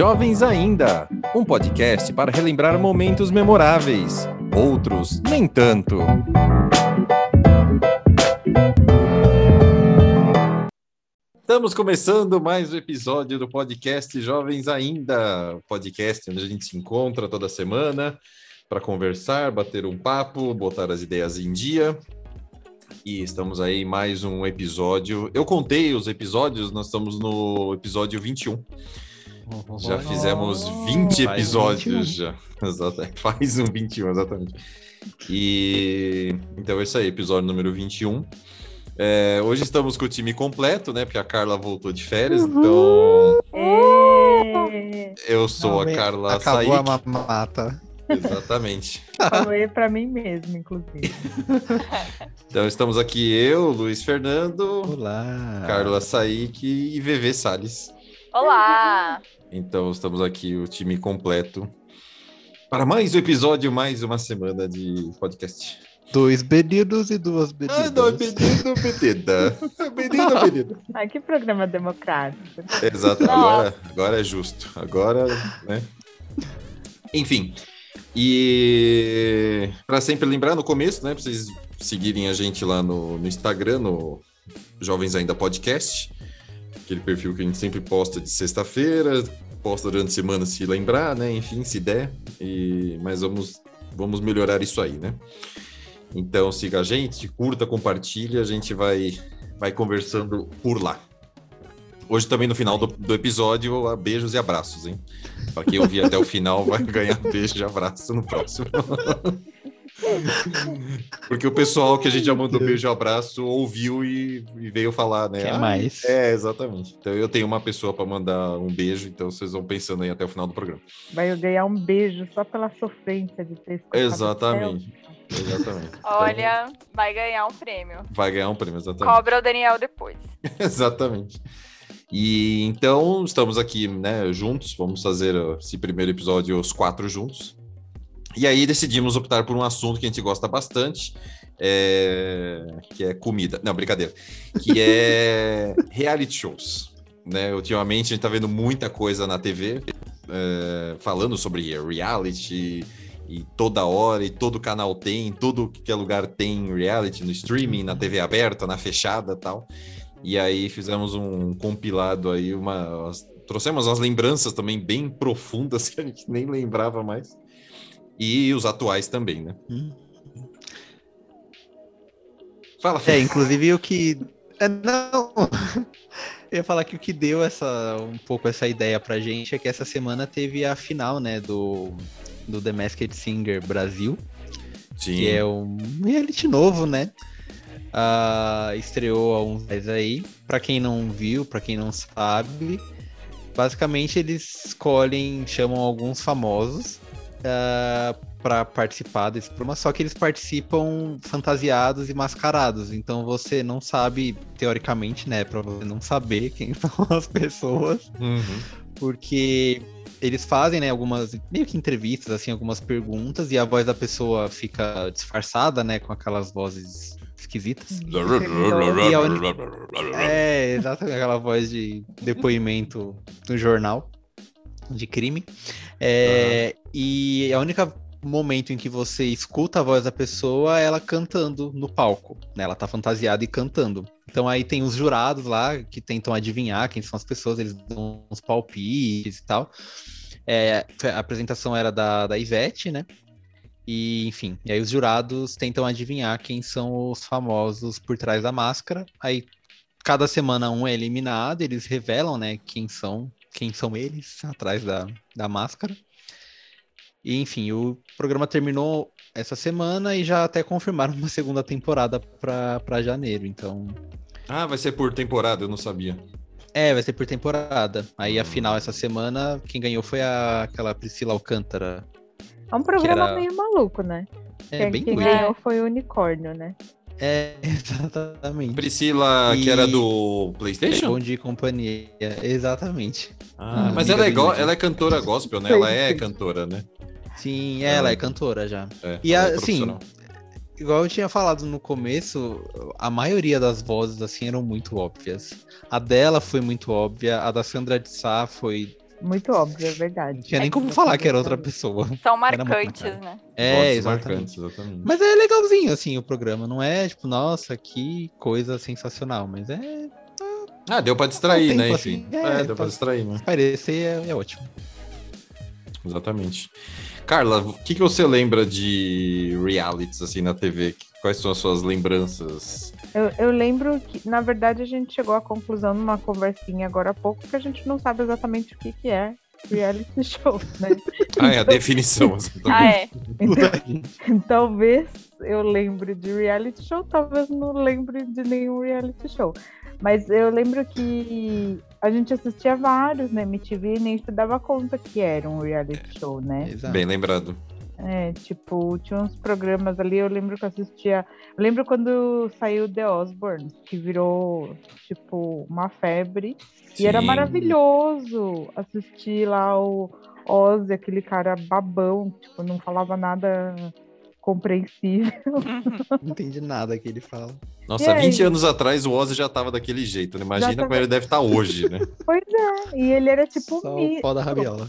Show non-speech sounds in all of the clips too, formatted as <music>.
Jovens Ainda, um podcast para relembrar momentos memoráveis, outros nem tanto. Estamos começando mais um episódio do podcast Jovens Ainda, podcast onde a gente se encontra toda semana para conversar, bater um papo, botar as ideias em dia. E estamos aí mais um episódio. Eu contei os episódios, nós estamos no episódio 21. Já fizemos 20 episódios já. <laughs> Exato, faz um 21, exatamente. E então é isso aí, episódio número 21. É, hoje estamos com o time completo, né? Porque a Carla voltou de férias, Uhum. então Ê! eu sou Não, a Carla Acabou a Saik. mamata. Exatamente. Falei pra mim mesmo, inclusive. <laughs> Então estamos aqui eu, Luiz Fernando, Olá. Carla Saik e VV Salles. Olá! Então estamos aqui o time completo para mais um episódio, mais uma semana de podcast. Dois bebidos e duas bebidas. Ah, não, menino, menina. <laughs> Menino, menina. Ai, que programa democrático. Exato, agora, agora é justo. Agora, né? Enfim. E para sempre lembrar no começo, né? Pra vocês seguirem a gente lá no, no Instagram, no Jovens Ainda Podcast. Aquele perfil que a gente sempre posta de sexta-feira, posta durante a semana se lembrar, né? Enfim, se der. E, mas vamos, vamos melhorar isso aí, né? Então siga a gente, curta, compartilha, a gente vai, vai conversando por lá. Hoje também no final do, do episódio, beijos e abraços, hein? Pra quem ouvir até o final vai <laughs> ganhar beijo e abraço no próximo. <laughs> Porque o pessoal que a gente já mandou beijo e abraço ouviu e, e veio falar, né? Quer "Ah, mais? É, exatamente. Então eu tenho uma pessoa para mandar um beijo, então vocês vão pensando aí até o final do programa. Vai ganhar um beijo só pela sofrência de ter escutado Exatamente. Exatamente. Então, <laughs> Olha, vai ganhar um prêmio. vai ganhar um prêmio, exatamente. Cobra o Daniel depois. <laughs> Exatamente. E então estamos aqui, né, juntos. Vamos fazer esse primeiro episódio os quatro juntos. E aí decidimos optar por um assunto que a gente gosta bastante, é, que é comida. Não, brincadeira. Que é <laughs> reality shows. Né? Ultimamente a gente tá vendo muita coisa na TV é, falando sobre reality e toda hora e todo canal tem, todo que é lugar tem reality no streaming, na TV aberta, na fechada, tal. E aí fizemos um compilado aí, uma trouxemos as lembranças também bem profundas <laughs> que a gente nem lembrava mais. E os atuais também, né? Hum. Fala, É, inclusive o que. É, não. <laughs> Eu ia falar que o que deu essa, um pouco essa ideia pra gente é que essa semana teve a final, né, do, do The Masked Singer Brasil, Sim. que é um reality novo, né? Ah, estreou há uns dias aí. Pra quem não viu, pra quem não sabe, basicamente eles escolhem, chamam alguns famosos ah, pra participar desse programa, só que eles participam fantasiados e mascarados. Então você não sabe, teoricamente, né? Pra você não saber <laughs> quem são as pessoas Uhum. porque eles fazem, né, algumas meio que entrevistas, assim, algumas perguntas, e a voz da pessoa fica disfarçada, né, com aquelas vozes esquisitas. E a única- É, exatamente, aquela voz de depoimento do jornal de crime. É, E a única momento em que você escuta a voz da pessoa é ela cantando no palco, né? Ela tá fantasiada e cantando. Então aí tem os jurados lá que tentam adivinhar quem são as pessoas, eles dão uns palpites e tal. É, a apresentação era da, da Ivete, né? E, enfim, e aí os jurados tentam adivinhar quem são os famosos por trás da máscara. Aí cada semana um é eliminado, eles revelam, né, quem são, quem são eles atrás da, da máscara. E, enfim, o programa terminou essa semana e já até confirmaram uma segunda temporada para janeiro. Então, Ah, vai ser por temporada, eu não sabia. é, vai ser por temporada. Aí a final essa semana, quem ganhou foi a, aquela Priscila Alcântara. É um programa era- meio maluco, né? É quem bem quem ganhou foi o unicórnio, né? É, <laughs> exatamente. Priscila, que E- era do PlayStation? Bom dia e companhia. Exatamente. Ah, mas ela é, go- ela é cantora gospel, né? Ela é <laughs> cantora, né? Sim, ela é cantora já. É, E ela é assim, profissional. igual eu tinha falado no começo, a maioria das vozes assim eram muito óbvias. A dela foi muito óbvia, a da Sandra de Sá foi Muito óbvio, é verdade. Não tinha nem como falar que era outra pessoa. São marcantes, marcante. né? É, exatamente. marcantes, exatamente. Mas é legalzinho, assim, o programa. Não é, tipo, nossa, que coisa sensacional. Mas é. Ah, deu pra distrair, tempo, né? assim. Enfim. É, É, deu tá- pra distrair, né? Parecer é, é ótimo. Exatamente. Carla, o que, que você lembra de realities assim na TV? Quais são as suas lembranças? Eu, eu lembro que, na verdade, a gente chegou à conclusão numa conversinha agora há pouco que a gente não sabe exatamente o que, que é reality <laughs> show, né? Ah, é a definição. assim, tá Ah, é. Então, <laughs> talvez eu lembre de reality show, talvez não lembre de nenhum reality show. Mas eu lembro que a gente assistia vários na MTV e nem se dava conta que era um reality show, né? Exato. Bem lembrado. É, tipo, tinha uns programas ali, eu lembro que eu assistia. Eu lembro quando saiu The Osborne, que virou, tipo, uma febre. E era Sim. maravilhoso assistir lá o Ozzy, aquele cara babão, tipo, não falava nada compreensível. <laughs> Não entendi nada que ele fala. Nossa, E aí? 20 anos atrás o Ozzy já tava daquele jeito, né? Imagina tava- como ele deve estar hoje, né? <laughs> Pois é, e ele era tipo Só um o mito. pó da rabiola.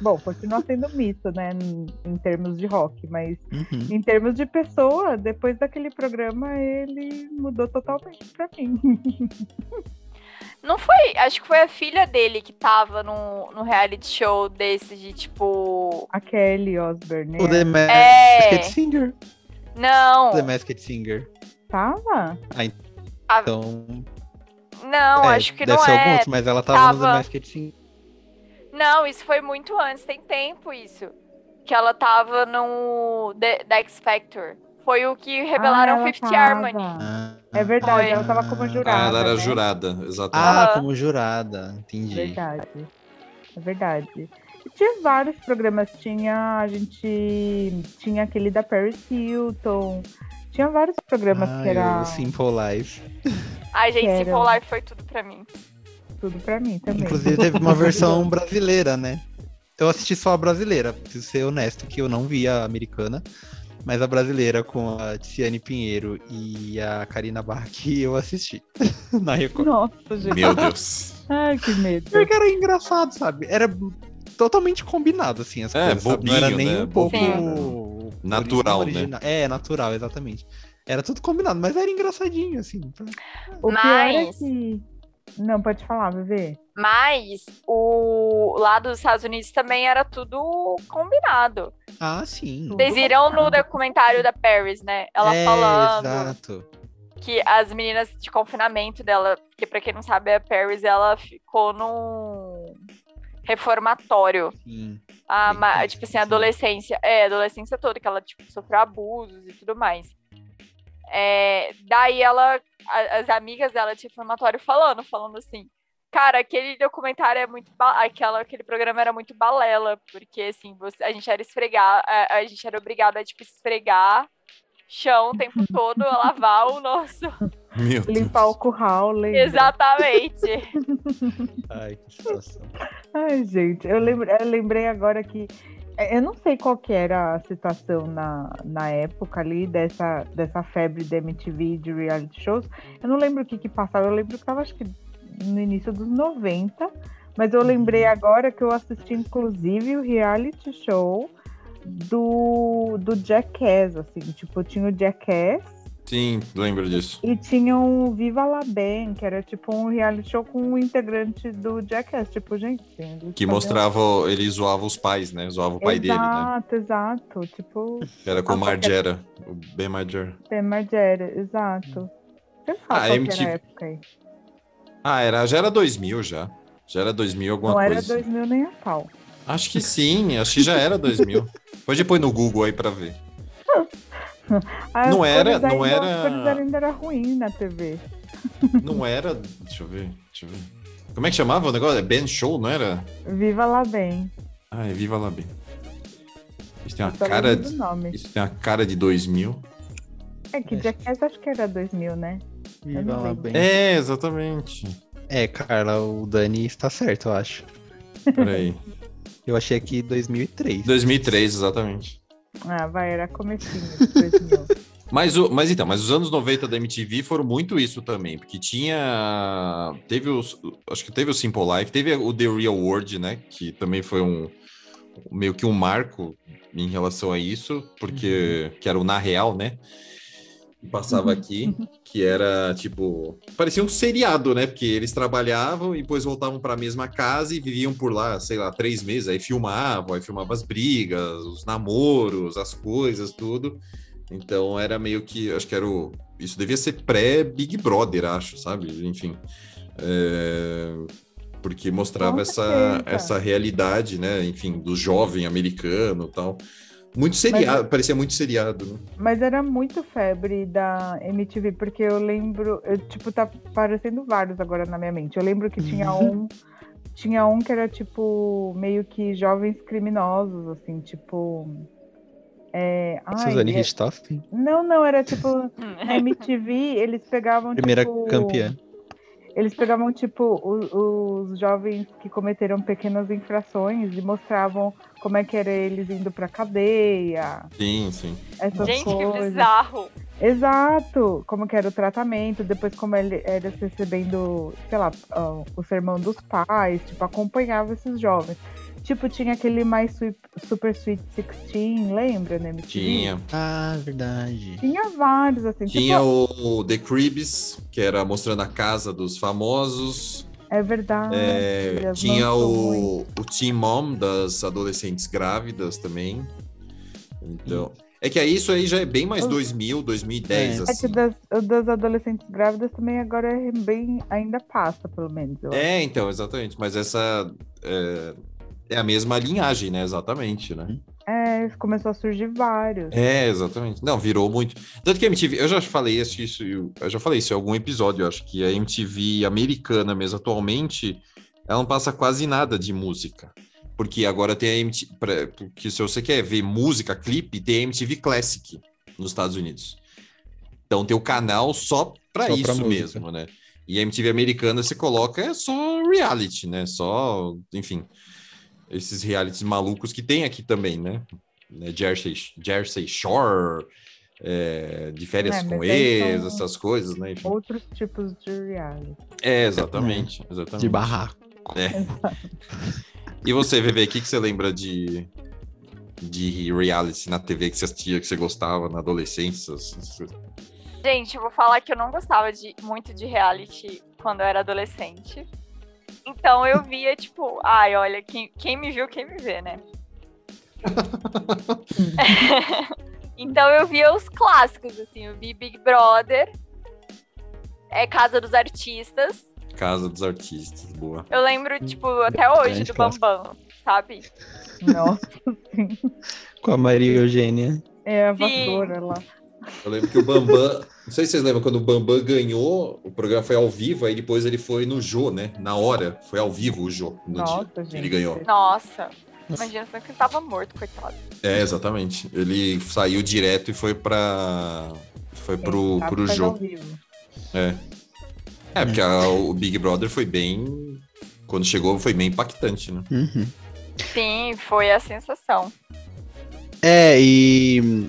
Bom, continua sendo mito, né, em, em termos de rock, mas Uhum. em termos de pessoa, depois daquele programa, ele mudou totalmente pra mim. <laughs> Não foi, acho que foi a filha dele que tava no, no reality show desse de tipo. A Kelly Osbourne, O The né? Masked É. Singer. Não, The Masked Singer. Tava? Então. não, é, acho que deve não ser algum é. outro, mas ela tava, no The Tava. Masked Singer. Não, isso foi muito antes, tem tempo isso. Que ela tava no The, The X Factor. Foi o que revelaram Ah, Fifth tava. Harmony. Ah, É verdade, ela tava como Ah, jurada. ela era né? jurada, Ah, exatamente. Aham. como jurada. Entendi. Verdade. É verdade. E tinha vários programas. Tinha. A gente. Tinha aquele da Paris Hilton. Tinha vários programas Ah, que era o Simple Life. <laughs> Ai, gente, Quero. Simple Life foi tudo pra mim. tudo pra mim também. Inclusive teve uma <laughs> versão brasileira, né? Eu assisti só a brasileira, preciso ser honesto, que eu não vi a americana. Mas a brasileira com a Tiziane Pinheiro e a Karina Bach eu assisti <laughs> na Record. Nossa, gente. Meu Deus. Ai, que medo. Porque era engraçado, sabe? Era totalmente combinado, assim, as É, coisas, sabe? Não era bobinho, nem né? um pouco... Bobinho, Natural, né? original. É, natural, exatamente. Era tudo combinado, mas era engraçadinho, assim. O pior é Mas- que. Não, pode falar, bebê. Mas o lá dos Estados Unidos também era tudo combinado. Ah, sim. Vocês viram no documentário da Paris, né? Ela é, falando Exato. que as meninas de confinamento dela, porque pra quem não sabe, a Paris ela ficou num reformatório. Sim. A, tipo assim, a adolescência, é, a adolescência toda, que ela tipo, sofreu abusos e tudo mais. É, daí ela, a- as amigas dela de reformatório falando, falando assim, cara, aquele documentário é muito, aquela, aquele programa era muito balela, porque assim, você, a gente era esfregar, a, a gente era obrigada a tipo esfregar chão o tempo <laughs> todo, a lavar o nosso. <laughs> Meu Deus. Limpar o curral, lembra? Exatamente. Ai, que situação. Ai, gente, eu, lembro, eu lembrei agora que. É, Eu não sei qual que era a situação na, na época ali dessa, dessa febre da MTV de reality shows. Eu não lembro o que que passava. Eu lembro que tava, acho que no início dos 90. Mas eu lembrei agora que eu assisti, inclusive, o reality show do, do Jackass, assim. Tipo, tinha o Jackass Sim, lembro disso. e tinha um Viva La Bem, que era tipo um reality show com um integrante do Jackass. Tipo, gente, Que mostrava, ele zoava os pais, né? Zoava o pai dele, né? Exato, exato. Tipo, Era com o Margera, o Ben Margera. Ben Margera, exato. Você Ah, fala que MTV. era a época aí. Ah, era, já era 2000 já. Já era 2000 alguma Não era coisa. 2000 nem a pau. Acho que sim, acho que já era 2000. Pode pôr no Google aí pra ver. <laughs> Ah, Não as era- não ainda- era- As cores ainda era ruim na TV. <laughs> Não era. Deixa eu ver, deixa eu ver. Como é que chamava o negócio? É Ben Show, não era? Viva La Bem. Ah, é Viva La Bem. Isso tem uma cara de, nome. isso tem uma cara de 2000. É que É. Jackass acho que era 2000, né? Viva lá bem. É, exatamente. É, Carla, o Dani está certo, eu acho. Peraí. <laughs> Eu achei aqui 2003. 2003, exatamente. Ah, vai, era comecinho de 2000. <laughs> Mas, o, mas então, mas os anos 90 da MTV foram muito isso também, porque tinha. Teve os. Acho que teve o Simple Life, teve o The Real World, né? Que também foi um meio que um marco em relação a isso, porque uhum. que era o Na Real, né? Passava uhum. aqui, que era tipo. Parecia um seriado, né? Porque eles trabalhavam e depois voltavam para a mesma casa e viviam por lá, sei lá, três meses. Aí filmavam, aí filmavam as brigas, os namoros, as coisas, tudo. Então era meio que, acho que era o, isso devia ser pré-Big Brother, acho, sabe? Enfim, é, porque mostrava essa, essa realidade, né? Enfim, do jovem americano, tal. Muito seriado, mas, parecia muito seriado, né? Mas era muito febre da MTV, porque eu lembro, eu, tipo, tá aparecendo vários agora na minha mente. Eu lembro que tinha um, tinha um que era tipo meio que jovens criminosos, assim, tipo é, Suzane é, Richthofen? Não, não, era tipo, <laughs> na MTV, eles pegavam, Primeira tipo, campeã. Eles pegavam, tipo, os, os, jovens que cometeram pequenas infrações e mostravam como é que era eles indo pra cadeia. Sim, sim. Essas Gente, coisas. que bizarro. Exato, como que era o tratamento, depois como ele era recebendo, sei lá, o sermão dos pais, tipo, acompanhava esses jovens. Tipo, tinha aquele mais Super Sweet 16, lembra, né? Tinha. Ah, verdade. Tinha vários, assim. Tinha tipo... o The Cribs, que era mostrando a casa dos famosos. É verdade. É, tinha o, o Team Mom, das adolescentes grávidas também. Então... É que isso aí já é bem mais 2000, 2010, é. assim. É que das, das adolescentes grávidas também agora é bem... Ainda passa, pelo menos. É, então, exatamente. Mas essa... É é a mesma linhagem, né? Exatamente, né? É, começou a surgir vários. É, exatamente. Não, virou muito. Tanto que a MTV, eu já falei isso, eu já falei isso em algum episódio, eu acho que a MTV americana mesmo atualmente, ela não passa quase nada de música. Porque agora tem a MTV, porque se você quer ver música, clipe, tem a MTV Classic nos Estados Unidos. Então tem o canal só para isso pra mesmo, né? E a MTV americana você coloca é só reality, né? Só, enfim esses realities malucos que tem aqui também, né? né Jersey, Jersey Shore, é, de férias é, com ex, essas coisas, né? Enfim. Outros tipos de reality. É, exatamente, exatamente. De barraco. É. e você, VV, o que, que você lembra de, de reality na TV que você assistia, que você gostava na adolescência? Gente, eu vou falar que eu não gostava de, muito de reality quando eu era adolescente. Então eu via, tipo, ai, olha, quem, quem me viu, quem me vê, né? <laughs> então eu via os clássicos, assim, eu vi Big Brother, é Casa dos Artistas. Casa dos Artistas, boa. Eu lembro, tipo, até hoje do Bambam, sabe? Nossa, sim. Com a Maria Eugênia. É, a vassoura lá. Eu lembro que o Bambam. Não sei se vocês lembram, quando o Bambam ganhou, o programa foi ao vivo, aí depois ele foi no Jô, né? Na hora, foi ao vivo o Jô, no Nossa, dia gente. ele ganhou. Nossa, imagina que ele tava morto, coitado. É, exatamente. Ele saiu direto e foi pra. Foi pro, pro Jô. É. É, porque a, o Big Brother foi bem. Quando chegou, foi bem impactante, né? Uhum. Sim, foi a sensação. É, e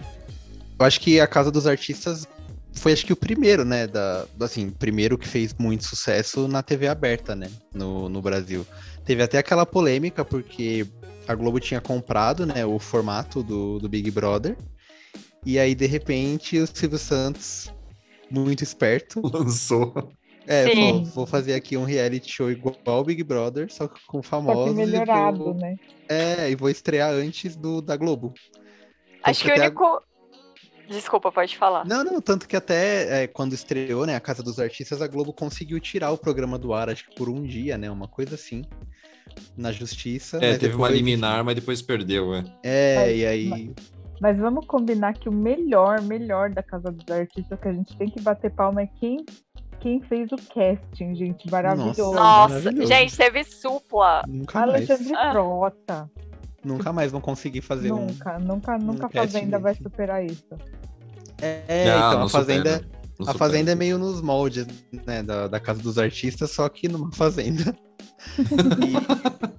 eu acho que a Casa dos Artistas foi acho que o primeiro, né, da, assim, primeiro que fez muito sucesso na TV aberta, né, no, no Brasil. Teve até aquela polêmica porque a Globo tinha comprado, né, o formato do, do Big Brother, e aí, de repente, o Silvio Santos, muito esperto... <laughs> Lançou. É, vou, vou, fazer aqui um reality show igual ao Big Brother, só que com famosos. Só que melhorado, vou, né? É, e vou estrear antes do da Globo. Acho que o único... A Desculpa, pode falar. Não, não, tanto que até é, quando estreou, né, a Casa dos Artistas, a Globo conseguiu tirar o programa do ar, acho que por um dia, né, uma coisa assim, na justiça. É, teve depois... uma liminar, mas depois perdeu, é. É, mas, e aí... Mas, mas, vamos combinar que o melhor, melhor da Casa dos Artistas que a gente tem que bater palma é quem quem fez o casting, gente, maravilhoso. Nossa, maravilhoso. gente, teve supla. Nunca Alexandre mais. Frota. Nunca mais vão conseguir fazer nunca, um. Nunca, nunca, um a Fazenda vai superar isso. É, não, então, a Fazenda. a Fazenda é meio nos moldes, né, da, da Casa dos Artistas, só que numa fazenda. <laughs>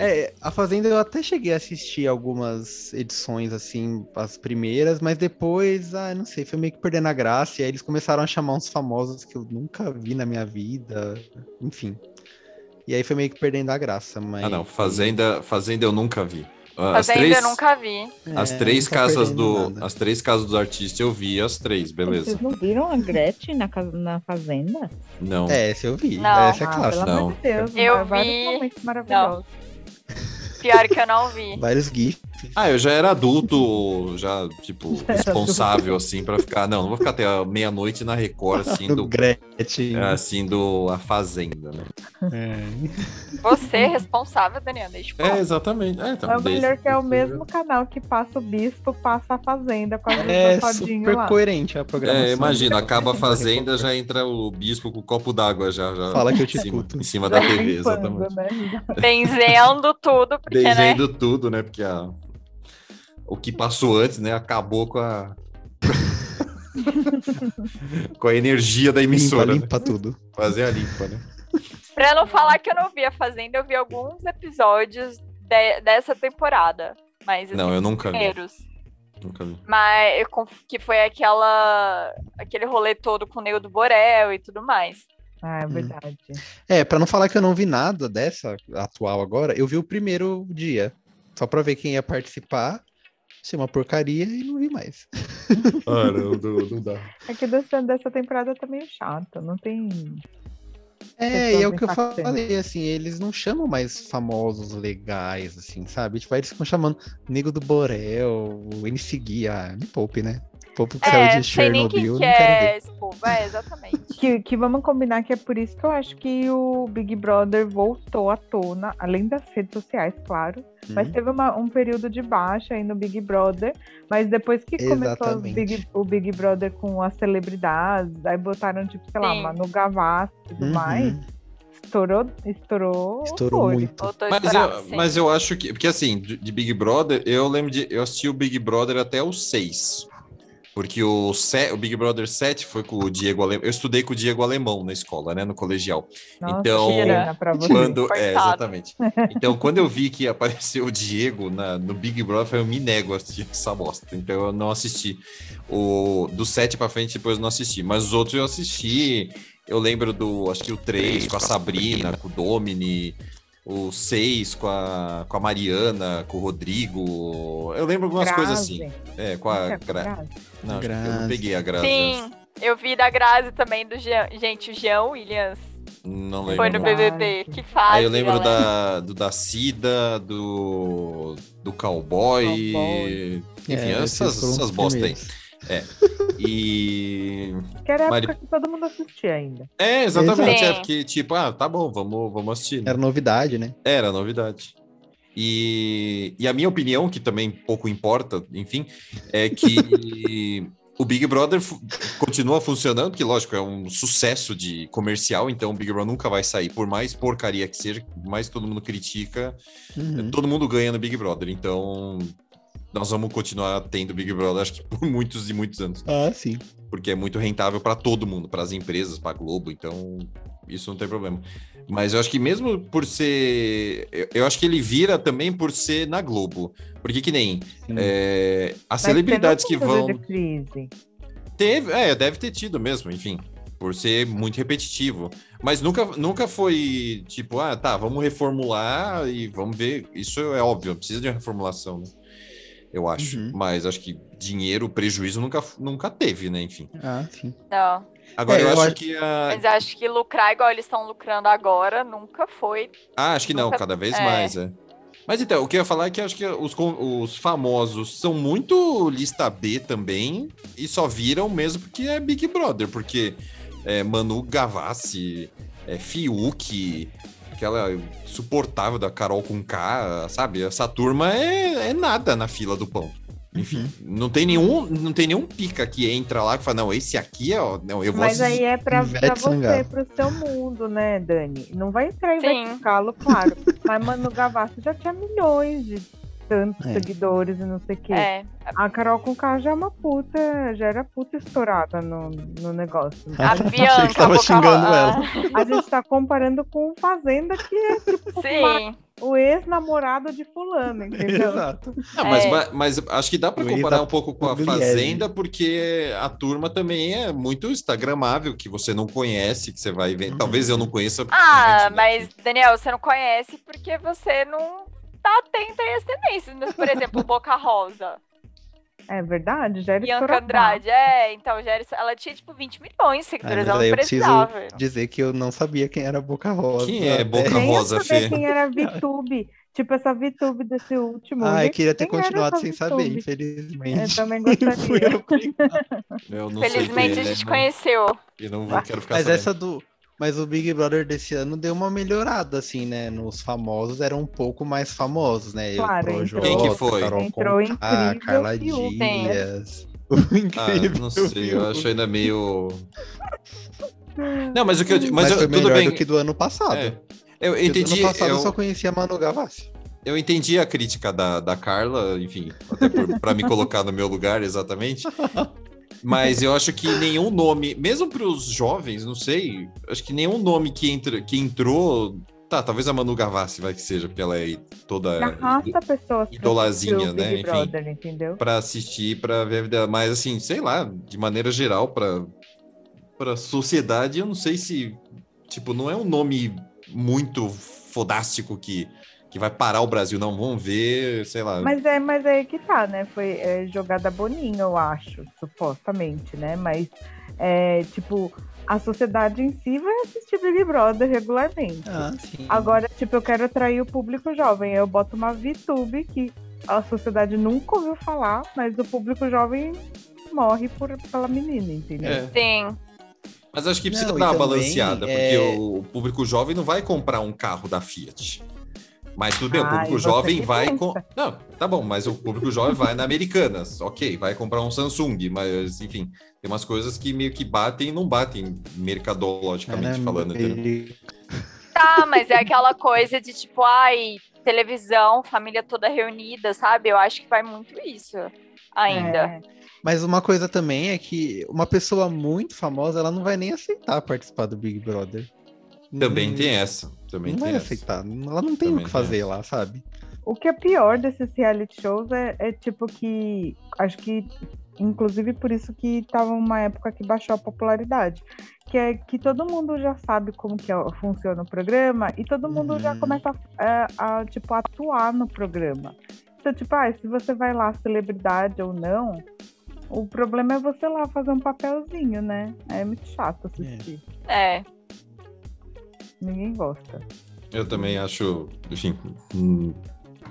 É, a Fazenda eu até cheguei a assistir algumas edições, assim, as primeiras, mas depois, ah, não sei, foi meio que perdendo a graça. E aí eles começaram a chamar uns famosos que eu nunca vi na minha vida, enfim. E aí foi meio que perdendo a graça, mas... Ah, não, Fazenda, Fazenda eu nunca vi. As Fazenda três, eu nunca vi. As é, três casas do, as três casas dos artistas eu vi as três, beleza. Vocês não viram a Gretchen na, casa, na fazenda? Não. É, essa eu vi. Não. Essa é clássica. Ah, amor de Deus, eu vi. Pior que eu não vi. Vários GIFs. Ah, eu já era adulto, já, tipo, <laughs> responsável, assim, pra ficar. Não, não vou ficar até meia-noite na Record, assim, <laughs> do. Gretchen. Assim, do A Fazenda, né? É. Você é responsável, Daniel, desde É, exatamente. É, tá, é o melhor que é o mesmo canal que passa o bispo, passa a Fazenda com a É super lá. coerente a programação. É, imagina, acaba a Fazenda, já entra o bispo com o copo d'água já, já. Fala que eu te em cima, escuto. em cima da TV, <laughs> exatamente. Né? Benzendo tudo, porque, Benzendo né? tudo, né? Porque a o que passou antes, né? Acabou com a. <laughs> com a energia da emissora. Limpa, limpa né? tudo. Fazer a limpa, né? Pra não falar que eu não vi a Fazenda, eu vi alguns episódios de, dessa temporada. Mas, assim, não, eu nunca primeiros. vi. Nunca vi. Mas que foi aquela. aquele rolê todo com o Nego do Borel e tudo mais. Ah, é verdade. É, pra não falar que eu não vi nada dessa atual agora, eu vi o primeiro dia. Só pra ver quem ia participar ser uma porcaria e não vi mais. <laughs> Ah, não, não, não dá. É que dessa, dessa temporada tá meio chata, não tem. É, e é o que eu falei, assim, eles não chamam mais famosos legais, assim, sabe? Tipo, aí eles ficam chamando Nego do Borel, o Gui, ah, me poupe, né? Poupe que é, saiu de Chernobyl, não quero ver. Esse povo, é, exatamente. que, que vamos combinar que é por isso que eu acho que o Big Brother voltou à tona, além das redes sociais, claro, mas Uhum. teve uma- um período de baixa aí no Big Brother, mas depois que começou o Exatamente. Big, o Big Brother com as celebridades, aí botaram, tipo, sei lá, Sim. Manu Gavassi e tudo Uhum. mais, estourou, estourou. Estourou muito. Mas eu, mas eu acho que. Porque assim, de, de Big Brother, eu lembro de. Eu assisti o Big Brother até o 6. Porque o, se, o Big Brother 7 foi com o Diego Alemão. Eu estudei com o Diego Alemão na escola, né? No colegial. Nossa, Então. Quando, é, exatamente. <laughs> Então, quando eu vi que apareceu o Diego na, no Big Brother, eu falei, eu me nego a assistir essa bosta. Então, eu não assisti. O, do 7 pra frente, depois eu não assisti. Mas os outros eu assisti. Eu lembro do, acho que o 3 com a Sabrina, com o Domini. O 6 com a, com a Mariana, com o Rodrigo. Eu lembro algumas coisas assim. Grazi. É, com a. Não, Gra... Grazi. Não, que eu não Grazi. peguei a Grazi. Sim, eu vi da Grazi também, do Jean. Gente, o Jean Williams Não lembro. foi no. BBB. Que fase, Aí eu lembro galera. da, do da Cida, do, do cowboy, Cowboy. enfim, É, essas, essas bosta aí. Primeiros. E. Que era a Mari- época que todo mundo assistia ainda. É, exatamente. Sim. É porque, tipo, ah, tá bom, vamos, vamos assistir. né? Era novidade, né? Era novidade. E, e a minha opinião, que também pouco importa, enfim, é que <laughs> o Big Brother fu- continua funcionando, que lógico, é um sucesso de comercial, então o Big Brother nunca vai sair, por mais porcaria que seja, por mais todo mundo critica, Uhum. todo mundo ganha no Big Brother, então nós vamos continuar tendo Big Brother, acho que por <laughs> muitos e muitos anos, Ah, sim. porque é muito rentável para todo mundo, para as empresas, para a Globo, então isso não tem problema. Mas eu acho que mesmo por ser. Eu, eu acho que ele vira também por ser na Globo. Porque que nem é, as Mas celebridades que vão. de crise. Teve, é, deve ter tido mesmo, enfim. Por ser muito repetitivo. Mas nunca, nunca foi tipo, ah, tá, vamos reformular e vamos ver. Isso é óbvio, precisa de uma reformulação, né? Eu acho. Uhum. Mas acho que dinheiro, prejuízo nunca, nunca teve, né? Enfim. Ah, sim. Não, Agora É, eu, eu acho acho- que a. mas acho que lucrar igual eles estão lucrando agora nunca foi. Ah, acho que não, Nunca- cada vez é. mais, é. Mas então, o que eu ia falar é que acho que os, os famosos são muito lista B também e só viram mesmo porque é Big Brother, porque é, Manu Gavassi, é, Fiuk, aquela suportável da Carol com K, sabe? Essa turma é, é nada na fila do pão. Enfim, Uhum. não tem nenhum, não tem nenhum pica que entra lá e fala, não, esse aqui é, ó, não, eu vou Mas aí é pra, pra você, pro seu mundo, né, Dani? Não vai entrar Sim. Ivete Sangalo, claro. Mas Manu Gavassi já tinha milhões de tantos É. seguidores e não sei o quê. É, A Carol com K já é uma puta, já era puta estourada no, no negócio. <laughs> a Achei que Bianca, tava xingando ela. A gente tá comparando com Fazenda, que é tipo, <laughs> Sim, o ex-namorado de fulano, entendeu? Exato. Não, mas, É. mas, mas acho que dá para comparar um pouco com a. Fazenda, porque a turma também é muito instagramável, que você não conhece, que você vai ver. Uhum. Talvez eu não conheça. Ah, né? mas, Daniel, você não conhece porque você não tá atento a as tendências. Mas, Por exemplo, Boca Rosa. É verdade, já era Bianca. Andrade. É, então, já era, ela tinha, tipo, 20 milhões de Ah, seguidores. ela não eu preciso precisava. dizer que eu não sabia quem era Boca Rosa. Quem é até- Boca Nem eu Rosa, sabia Fê? quem era a VTube. Tipo, essa VTube desse último. Ah, eu queria ter continuado sem saber, infelizmente. Eu também gostaria. <laughs> Eu não sei Felizmente quem a é, gente né? conheceu. E não vou, quero ficar Mas sabendo. essa do. Mas o Big Brother desse ano deu uma melhorada, assim, né? Nos famosos eram um pouco mais famosos, né? Claro, Eu, entrou- Quem que foi? Carol Entrou Conká, incrível Carla? Dias. O Ah, incrível. não sei, eu acho ainda meio. <laughs> Não, mas o que eu. Mas, Mas eu- foi tudo melhor bem. do que do ano passado. É, eu Porque entendi. Do ano passado eu... eu- só conhecia Manu Gavassi. Eu entendi a crítica da, da Carla, enfim, até para me colocar no meu lugar exatamente. <laughs> Mas eu acho que nenhum nome, mesmo para os jovens, não sei, acho que nenhum nome que, entra, que entrou. Tá, talvez a Manu Gavassi vai que seja, porque ela é toda Arrasta pessoas pra idolazinha, né, Big enfim. Brother, entendeu? para assistir, para ver a vida. Mas assim, sei lá, de maneira geral, para para sociedade, eu não sei se tipo não é um nome muito fodástico que que vai parar o Brasil, não. Vamos ver, sei lá. Mas é, mas é aí que tá, né? Foi é, jogada boninha, eu acho, supostamente, né? Mas, é, tipo, a sociedade em si vai assistir Big Brother regularmente. Ah, sim. Agora, tipo, eu quero atrair o público jovem. Eu boto uma VTube que a sociedade nunca ouviu falar, mas o público jovem morre por, pela menina, entendeu? É. Sim. Mas acho que precisa Não, dar uma também, balanceada, é- porque o público jovem não vai comprar um carro da Fiat. Mas tudo bem, o público jovem vai. Com... Não, tá bom, mas o público jovem vai na Americanas, <laughs> ok, vai comprar um Samsung, mas enfim, tem umas coisas que meio que batem e não batem mercadologicamente É, falando, ele- Tá, mas é aquela coisa de tipo, ai, televisão, família toda reunida, sabe? Eu acho que vai muito isso ainda. É. Mas uma coisa também é que uma pessoa muito famosa, ela não vai nem aceitar participar do Big Brother. Também tem essa. Também Não tem vai essa. aceitar. Ela não tem Também o que fazer lá, sabe? O que é pior desses reality shows é, é, tipo que acho que inclusive por isso que tava uma época que baixou a popularidade, que é que todo mundo já sabe como que é- funciona o programa e todo mundo já Uhum. começa a, a, tipo atuar no programa. Então, tipo, ah, se você vai lá celebridade ou não, o problema é você lá fazer um papelzinho, né? É muito chato assistir. É. Ninguém gosta. Eu também acho, enfim, hum,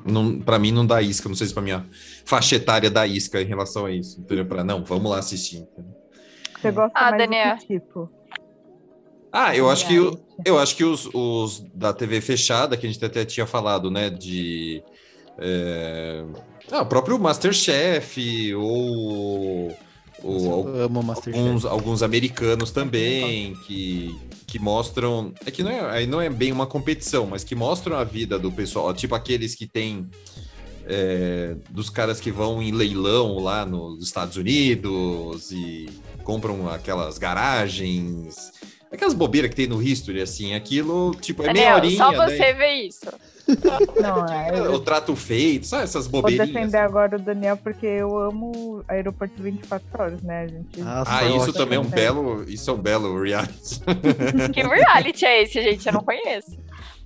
não, para mim não dá isca, não sei se pra minha faixa etária dá isca em relação a isso, entendeu? Pra, não, vamos lá assistir. entendeu? Você gosta Ah, mais Daniel. do que tipo? Ah, eu acho que, Reality. eu acho que os, os da TV fechada, que a gente até tinha falado, né, de... é, ah, o próprio Masterchef, ou... ou alguns, alguns americanos também que, que mostram. É que não é, aí não é bem uma competição, mas que mostram a vida do pessoal, tipo aqueles que tem. é, dos caras que vão em leilão lá nos Estados Unidos e compram aquelas garagens, aquelas bobeiras que tem no History, assim, aquilo, tipo, é meia Daniel, horinha, só né? você vê isso. Não, <laughs> é, eu, O trato feito, sabe essas Vou bobeirinhas? defender agora o Daniel porque eu amo aeroporto 24 horas, né? A gente. Nossa, Ah, isso acho também é um belo, isso é um belo reality. <laughs> Que reality é esse, gente? Eu não conheço.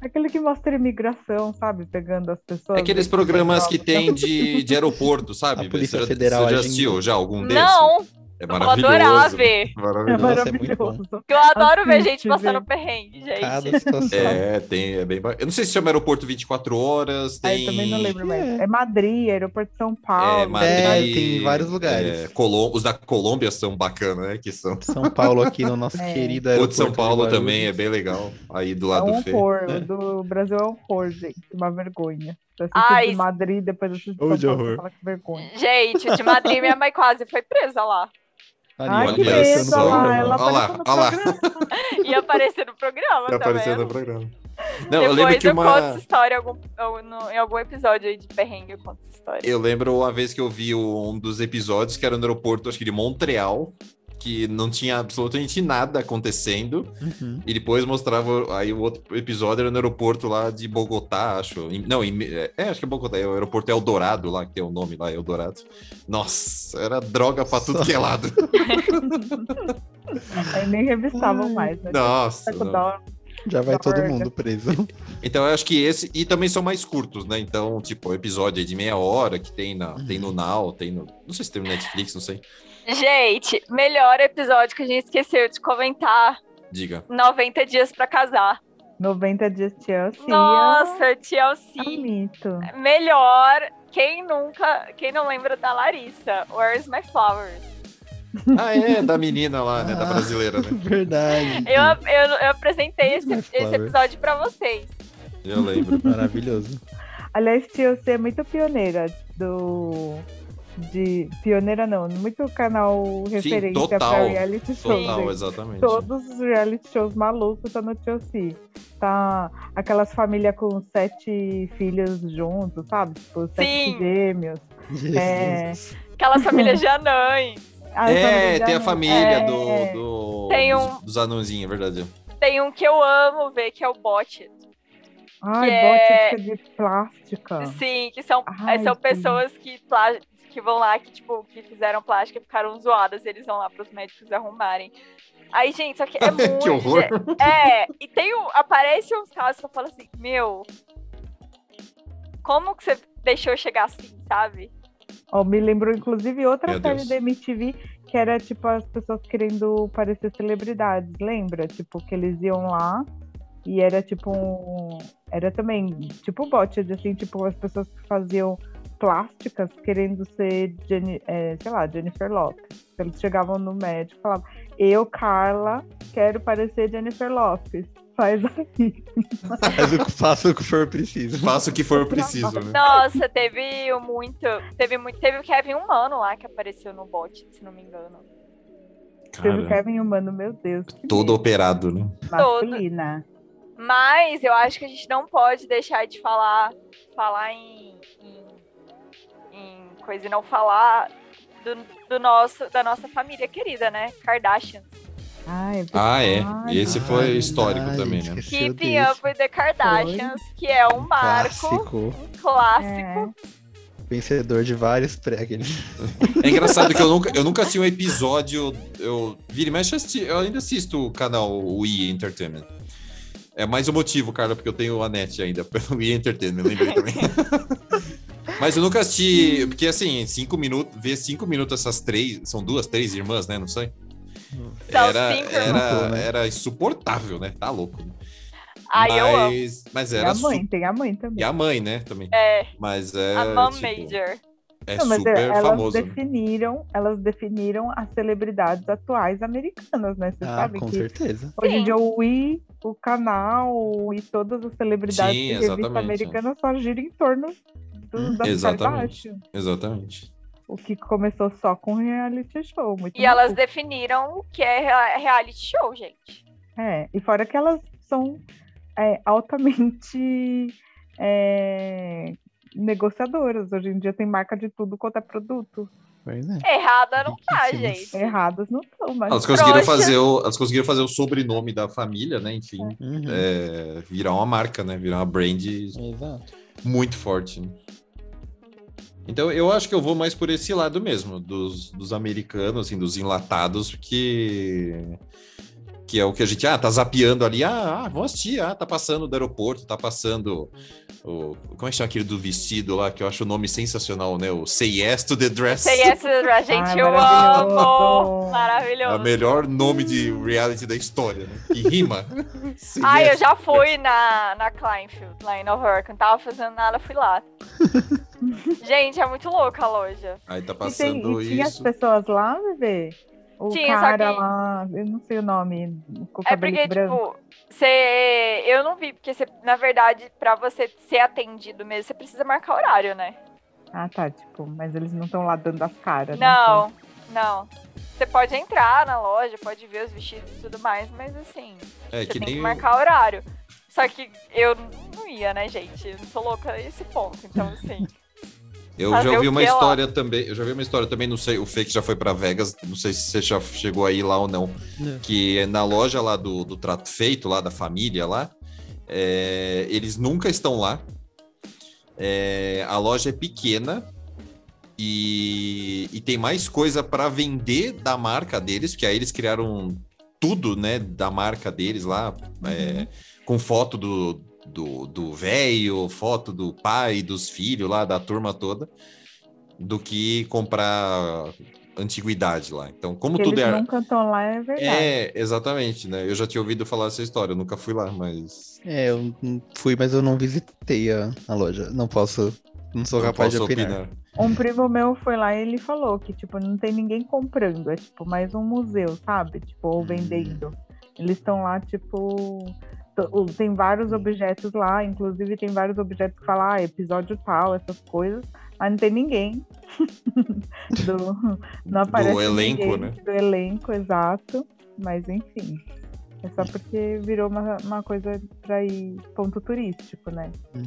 Aquele que mostra imigração, sabe? Pegando as pessoas. É aqueles programas que tem de, de aeroporto, sabe? A Polícia você já, Federal Você já assistiu já algum desses? Não, É eu vou maravilhoso. adorar ver. É Maravilhoso. É muito maravilhoso. Porque eu adoro ver gente passando gente. perrengue, Cada gente. situação. É, tem, é bem Eu não sei se chama Aeroporto 24 Horas, Aí tem... eu também não lembro mais. É. É Madrid, aeroporto de São Paulo. É, Madrid, É, tem vários lugares. é, Colom- Os da Colômbia são bacanas, né? Que são... São Paulo aqui no nosso <laughs> É. querido O aeroporto de São Paulo também é bem legal. Aí do É lado um do Fê. horror. O do Brasil é um horror, gente. Uma vergonha. Ai, de Madrid, depois assiste de São de Paulo, fala que vergonha. Gente, o de Madrid, minha mãe quase foi presa lá. Ai, ó, que Olha olha lá, ela Olha lá, apareceu no olha lá. programa. <laughs> Ia aparecer no programa, Já tá apareceu vendo? no programa. Não, eu Depois lembro que eu conto essa uma... história em algum, no- em algum episódio aí de perrengue, eu conto essa história. Eu lembro uma vez que eu vi um dos episódios que era no aeroporto, acho que de Montreal. Que não tinha absolutamente nada acontecendo. Uhum. E depois mostrava. Aí o outro episódio era no aeroporto lá de Bogotá, acho. Não, em- é, acho que é Bogotá. É o aeroporto Eldorado lá, que tem o nome lá, Eldorado. Nossa, era droga pra tudo Só. que é lado. <laughs> Aí nem revistavam Ai, mais, né? Nossa. Já vai todo mundo preso. <laughs> Então eu acho que esse. E também são mais curtos, né? Então, tipo, o episódio é de meia hora que tem, na, tem no Now, tem no. Não sei se tem no Netflix, não sei. Gente, melhor episódio que a gente esqueceu de comentar: Diga. 90 dias pra casar. 90 dias Chelsea. Nossa, É um TLC. mito. Melhor. Quem nunca. Quem não lembra da Larissa? Where's My Flowers? Ah, é, da menina lá, né? Da Ah. brasileira, né? <laughs> Verdade. Eu, eu, eu apresentei esse, esse episódio pra vocês. Eu lembro. Maravilhoso. Aliás, TLC é muito pioneira do. De. Pioneira não, muito canal referência total, pra reality shows. Total, exatamente. Todos os reality shows malucos tá no TLC. Tá aquelas famílias com sete filhos juntos, sabe? Tipo, sete Sim. gêmeos. É. Aquelas famílias de anões. <laughs> A É, tem a família é, do, do- Tem dos, um- dos anãozinhos, é verdade. Tem um que eu amo ver, que é o Bot. Ai, que é- de plástica. Sim, que são, Ai, são sim. pessoas que, plá- que vão lá, que, tipo, que fizeram plástica e ficaram zoadas, eles vão lá pros médicos arrumarem. Aí, gente, só que é <laughs> muito. que horror. É, e tem um, aparece uns casos que eu falo assim, meu, como que você deixou chegar assim, sabe? Ó, me lembrou, inclusive, outra Meu série Deus. da MTV que era, tipo, as pessoas querendo parecer celebridades, lembra? Tipo, que eles iam lá e era, tipo, um... Era também, tipo, bot, assim, tipo, as pessoas que faziam plásticas querendo ser, Jenni- é, sei lá, Jennifer Lopez. Eles chegavam no médico e falavam, eu, Carla, quero parecer Jennifer Lopez. Faz aí. <laughs> Faz o que faça o que for preciso. Faça o que for preciso, né? Nossa, teve muito. Teve muito. Teve o Kevin Humano lá que apareceu no bot, se não me engano. Teve o Cara, Kevin Humano, meu Deus. todo operado, né? Masculina. Mas eu acho que a gente não pode deixar de falar, falar em, em, em coisa e não falar do, do nosso, da nossa família querida, né? Kardashians. Ah, é Ah, é. Esse foi Ah, histórico verdade, também, né? Keeping. Up with the Kardashians, que é um marco, Clássico. um clássico. Vencedor de vários prêmios. É engraçado que eu nunca, eu nunca assisti um episódio. Eu vira e mexe, eu eu ainda assisto o canal Wii Entertainment. É mais um motivo, Carla, porque eu tenho a net ainda <laughs> pelo Wii Entertainment, lembrei também. <laughs> Mas eu nunca assisti, porque assim, cinco minutos, ver cinco minutos essas três, são duas, três irmãs, né? Não sei. São Era, cinco era, irmãs, né? era insuportável, né? Tá louco. Ai, eu amo. mas, mas E era a mãe, su- tem a mãe E também. a mãe, né? Também. É, Mas é. a Mom tipo, Major. É Não, mas super elas famoso. né? definiram, elas definiram as celebridades atuais americanas, né? Você Ah, sabe com que certeza. hoje em dia o Wii, o canal e todas as celebridades Sim, de revista exatamente, americana só giram em torno do, Hum, das exatamente. Exatamente. O que começou só com reality show. Muito E elas maluco. definiram o que é rea- reality show, gente. É, e fora que elas são é, altamente é, negociadoras. Hoje em dia tem marca de tudo quanto é produto. Pois é. Errada não tá, gente. Erradas não são, mas Elas conseguiram, fazer o, elas conseguiram fazer o sobrenome da família, né? Enfim, Uhum. é, virar uma marca, né? Virar uma brand Exato. muito forte. né? Então eu acho que eu vou mais por esse lado mesmo, dos, dos americanos, assim, dos enlatados, porque que é o que a gente, ah, tá zapeando ali, ah, ah vamos assistir, ah, tá passando do aeroporto, tá passando o, como é que chama aquele do vestido lá, que eu acho o nome sensacional, né, o Say Yes to the Dress. Say yes, a gente, Ai, eu maravilhoso. amo. É o Maravilhoso. melhor nome de reality da história, né? E rima. <laughs> Say Ai, eu yes já to the fui na, na Kleinfield, lá em Nova York. Não tava fazendo nada, fui lá. <laughs> gente, é muito louca a loja. Aí tá E, tem, passando e tinha as isso. pessoas lá, bebê? O Tinha, só cara que- lá, eu não sei o nome, com o É cabelo porque, branco. tipo, você. Eu não vi, porque você, na verdade, pra você ser atendido mesmo, você precisa marcar horário, né? Ah, tá, tipo, mas eles não estão lá dando as caras. né? Não, não. Você pode entrar na loja, pode ver os vestidos e tudo mais, mas assim, É você que tem que nem marcar horário. Só que eu não ia, né, gente? Eu não sou louca a esse ponto. Então, assim. <laughs> Eu já ouvi uma história lá? também, eu já vi uma história também, não sei, o Fake já foi para Vegas, não sei se você já chegou aí lá ou não, é. que na loja lá do, do Trato Feito, lá da família lá, é, eles nunca estão lá, é, a loja é pequena e, e tem mais coisa para vender da marca deles, porque aí eles criaram tudo, né, da marca deles lá, é, uhum. com foto do, do, do velho, foto do pai, dos filhos lá, da turma toda, do que comprar antiguidade lá. Então, como que tudo eles é. nunca estão lá, é verdade. É, exatamente, né? Eu já tinha ouvido falar essa história, eu nunca fui lá, mas. É, eu fui, mas eu não visitei a, a loja. Não posso. Não sou não capaz de opinar. opinar. Um primo meu foi lá e ele falou que, tipo, não tem ninguém comprando, é tipo mais um museu, sabe? Tipo, ou hum. vendendo. Hum. Eles estão lá, tipo, tem vários objetos lá, inclusive tem vários objetos que falam ah, episódio tal, essas coisas, mas não tem ninguém. <laughs> do, não aparece do elenco, ninguém, né? Do elenco, exato. Mas enfim. É só porque virou uma, uma coisa para ir ponto turístico, né? Hum.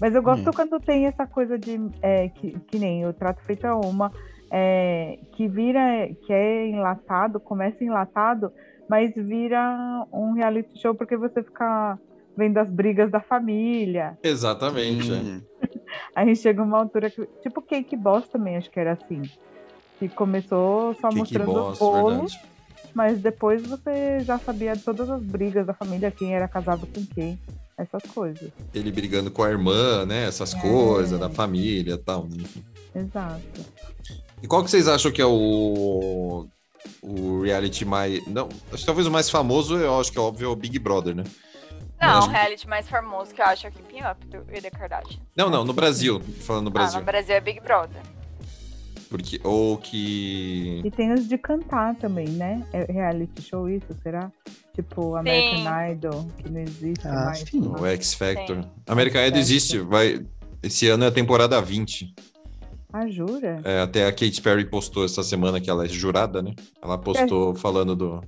Mas eu gosto hum. quando tem essa coisa de é, que, que nem o trato feito a uma, é, que vira, que é enlatado, começa enlatado, mas vira um reality show porque você fica vendo as brigas da família. Exatamente. Hum. <laughs> Aí chega uma altura que. Tipo Cake Boss também, acho que era assim. Que começou só Cake mostrando Boss, o bolo. Verdade. Mas depois você já sabia de todas as brigas da família, quem era casado com quem, essas coisas. Ele brigando com a irmã, né? Essas é. coisas, da família e tal. Né? Exato. E qual que vocês acham que é o o reality mais. Não, acho que talvez o mais famoso, eu acho que é óbvio, é o Big Brother, né? Não, o reality mais famoso que eu acho é o Keeping Up do The Kardashians. Não, não, no Brasil. Falando no Brasil. Ah, no Brasil é Big Brother. Porque, ou que. E tem os de cantar também, né? É reality show isso, será? Tipo, American sim. Idol, que não existe ah, mais. Sim. O X Factor. Sim. American Idol existe. Vai... Esse ano é a temporada 20. Ah, jura? É, até a Kate Perry postou essa semana que ela é jurada, né? Ela postou é. falando do,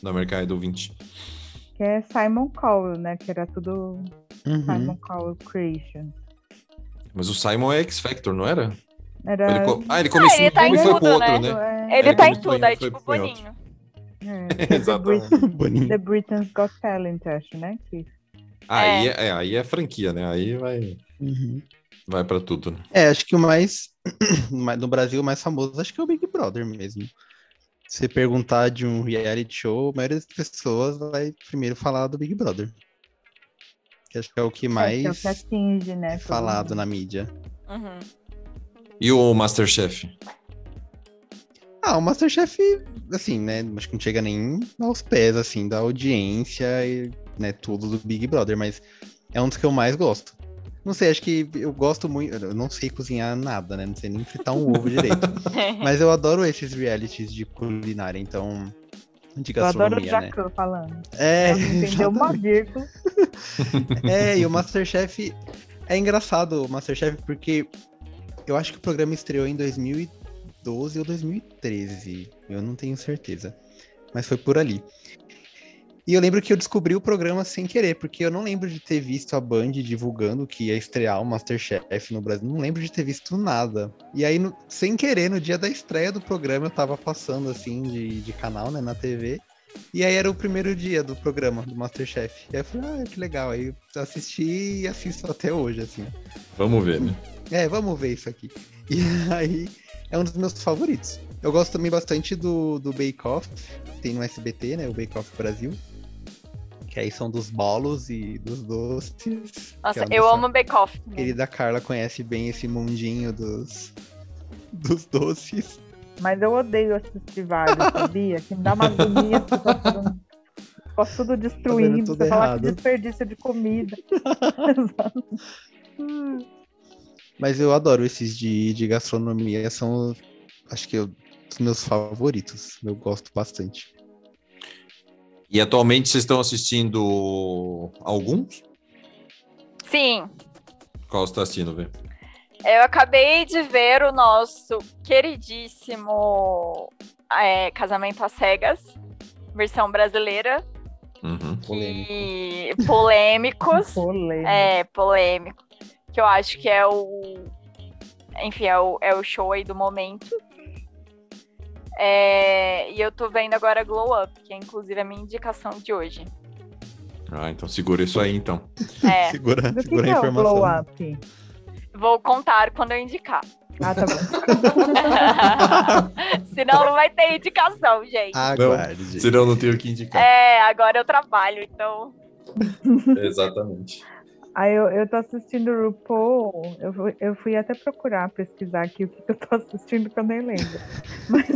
do American Idol 20. Que é Simon Cowell, né? Que era tudo uhum. Simon Cowell Creation. Mas o Simon é X Factor, não era? Era... Ele co... Ah, ele começou ah, ele tá em foi pro outro, né? né? É. Ele, ele tá em tudo, é tipo Boninho. <laughs> É, Exatamente. <laughs> The, Brit The Britain's Got Talent, acho, né? Que... Aí é. é. aí é franquia, né? Aí vai. Uhum. Vai para tudo, né? É, acho que o <clears throat> mais. no Brasil, o mais famoso, acho que é o Big Brother mesmo. Se perguntar de um reality show, a maioria das pessoas vai primeiro falar do Big Brother. Que acho que é o que mais é, que é o que atinge, né, falado na mídia. Uhum. E o Masterchef? Ah, o Masterchef, assim, né? Acho que não chega nem aos pés, assim, da audiência e né, tudo do Big Brother, mas é um dos que eu mais gosto. Não sei, acho que eu gosto muito. Eu não sei cozinhar nada, né? Não sei nem fritar um ovo direito. <laughs> Mas eu adoro esses realities de culinária, então. De gastronomia, eu adoro o Jacan né? falando. É. Entendeu uma vírgula. <laughs> é, e o Masterchef. É engraçado o Masterchef, porque eu acho que o programa estreou em 2012 ou 2013. Eu não tenho certeza. Mas foi por ali. E eu lembro que eu descobri o programa sem querer, porque eu não lembro de ter visto a Band divulgando que ia estrear o Masterchef no Brasil. Não lembro de ter visto nada. E aí, no, sem querer, no dia da estreia do programa, eu tava passando assim de, de canal, né, na TV. E aí era o primeiro dia do programa do Masterchef. E aí eu falei, ah, que legal. Aí assisti e assisto até hoje, assim. Vamos ver, né? É, vamos ver isso aqui. <laughs> E aí é um dos meus favoritos. Eu gosto também bastante do, do Bake Off, tem no SBT, né? O Bake Off Brasil que aí são dos bolos e dos doces. Nossa, é eu amo Bake Off. Querida Carla conhece bem esse mundinho dos, dos doces. Mas eu odeio assistir vários, <laughs> sabia? Que me dá uma agonia tá tudo, posso tudo destruindo, tá tudo falar que desperdício de comida. <laughs> Mas eu adoro esses de, de gastronomia, são, acho que, eu, os meus favoritos. Eu gosto bastante. E atualmente vocês estão assistindo alguns? Sim. Qual você está assistindo, Vê? Eu acabei de ver o nosso queridíssimo é, Casamento às Cegas, versão brasileira. Uhum. E polêmicos. <laughs> Polêmico. É, polêmico. Que eu acho que é o. enfim, é o, é o show aí do momento. É, e eu tô vendo agora Glow Up, que é inclusive a minha indicação de hoje. Ah, então segura isso aí, então. É, <laughs> Segura, Do segura que a é informação. glow up? vou contar quando eu indicar. Ah, tá bom. <laughs> Senão não vai ter indicação, gente. Aguarde. Senão não tenho o que indicar. É, agora eu trabalho, então. <laughs> Exatamente. Aí eu, eu tô assistindo o RuPaul, eu, fui- eu fui até procurar, pesquisar aqui o que, que eu tô assistindo que eu nem lembro. Mas